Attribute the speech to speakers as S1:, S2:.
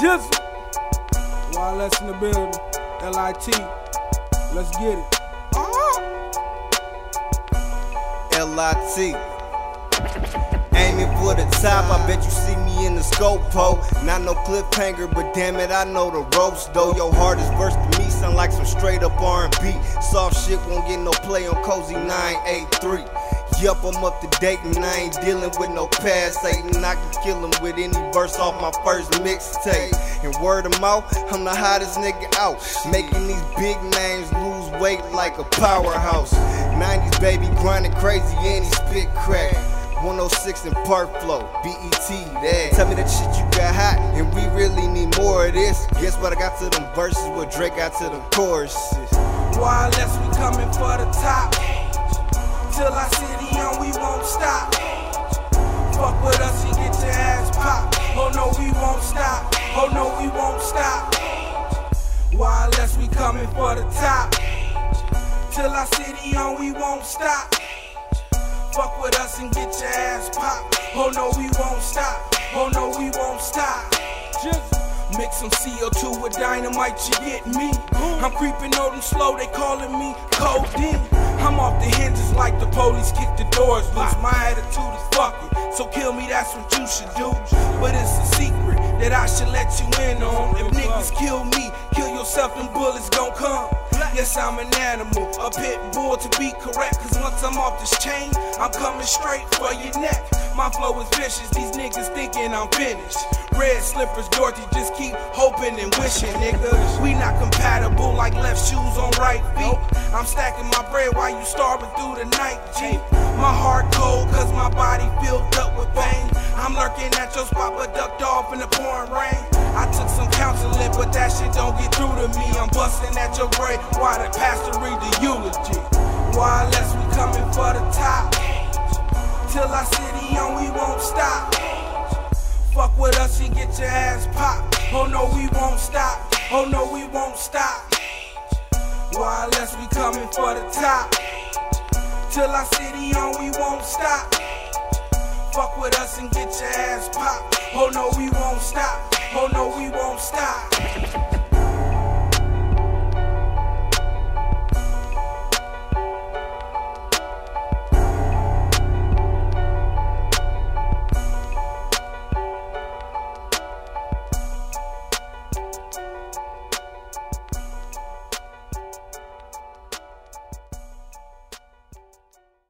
S1: Jizzle. Wireless in the building. LIT. Let's get it. Uh-huh.
S2: LIT. Aiming for the top, I bet you see me in the scope, ho. Not no cliffhanger, but damn it, I know the ropes, though. Your hardest verse to me sound like some straight up R&B. Soft shit won't get no play on Cozy 983. Yup, I'm up to date and I ain't dealing with no past Satan. I can kill him with any verse off my first mixtape. And word of mouth, I'm the hottest nigga out. Making these big names lose weight like a powerhouse. 90s baby grinding crazy and he spit crack. 106 & Park Flow, BET, that. Tell me that shit you got hot, and we really need more of this. Guess what I got to them verses, what Drake got to them choruses.
S1: Wireless, we coming for the top. Till on, we won't stop. Fuck with us and get your ass popped. Oh no, we won't stop. Oh no, we won't stop. Wireless, we coming for the top. Till our city on, we won't stop. Fuck with us and get your ass popped. Oh no, we won't stop. Oh no, we won't stop. Just mix some CO2 with dynamite, you get me. I'm creeping on them slow, they calling me codeine. I'm off the hinges like the police kick the doors loose. My attitude is fuck it, so kill me, that's what you should do. But it's a secret that I should let you in on. If niggas kill me, kill yourself, them bullets gon' come. Yes, I'm an animal, a pit bull to be correct. Cause once I'm off this chain, I'm coming straight for your neck. My flow is vicious, these niggas thinking I'm finished. Red slippers, Dorothy, just keep hoping and wishing, niggas. We not compatible like left shoes on right feet. I'm stacking my bread while you starving through the night, G. My heart cold, cause my body filled up with pain. I'm lurking at your spot, but ducked off in the pouring rain. To me. I'm busting at your grave while the pastor read the eulogy. Wireless, we coming for the top. Till our city on, we won't stop. Fuck with us and get your ass popped. Oh no, we won't stop. Oh no, we won't stop. Wireless, we coming for the top. Till our city on, we won't stop. Fuck with us and get your ass popped. Oh no, we won't stop. Oh no, we won't stop.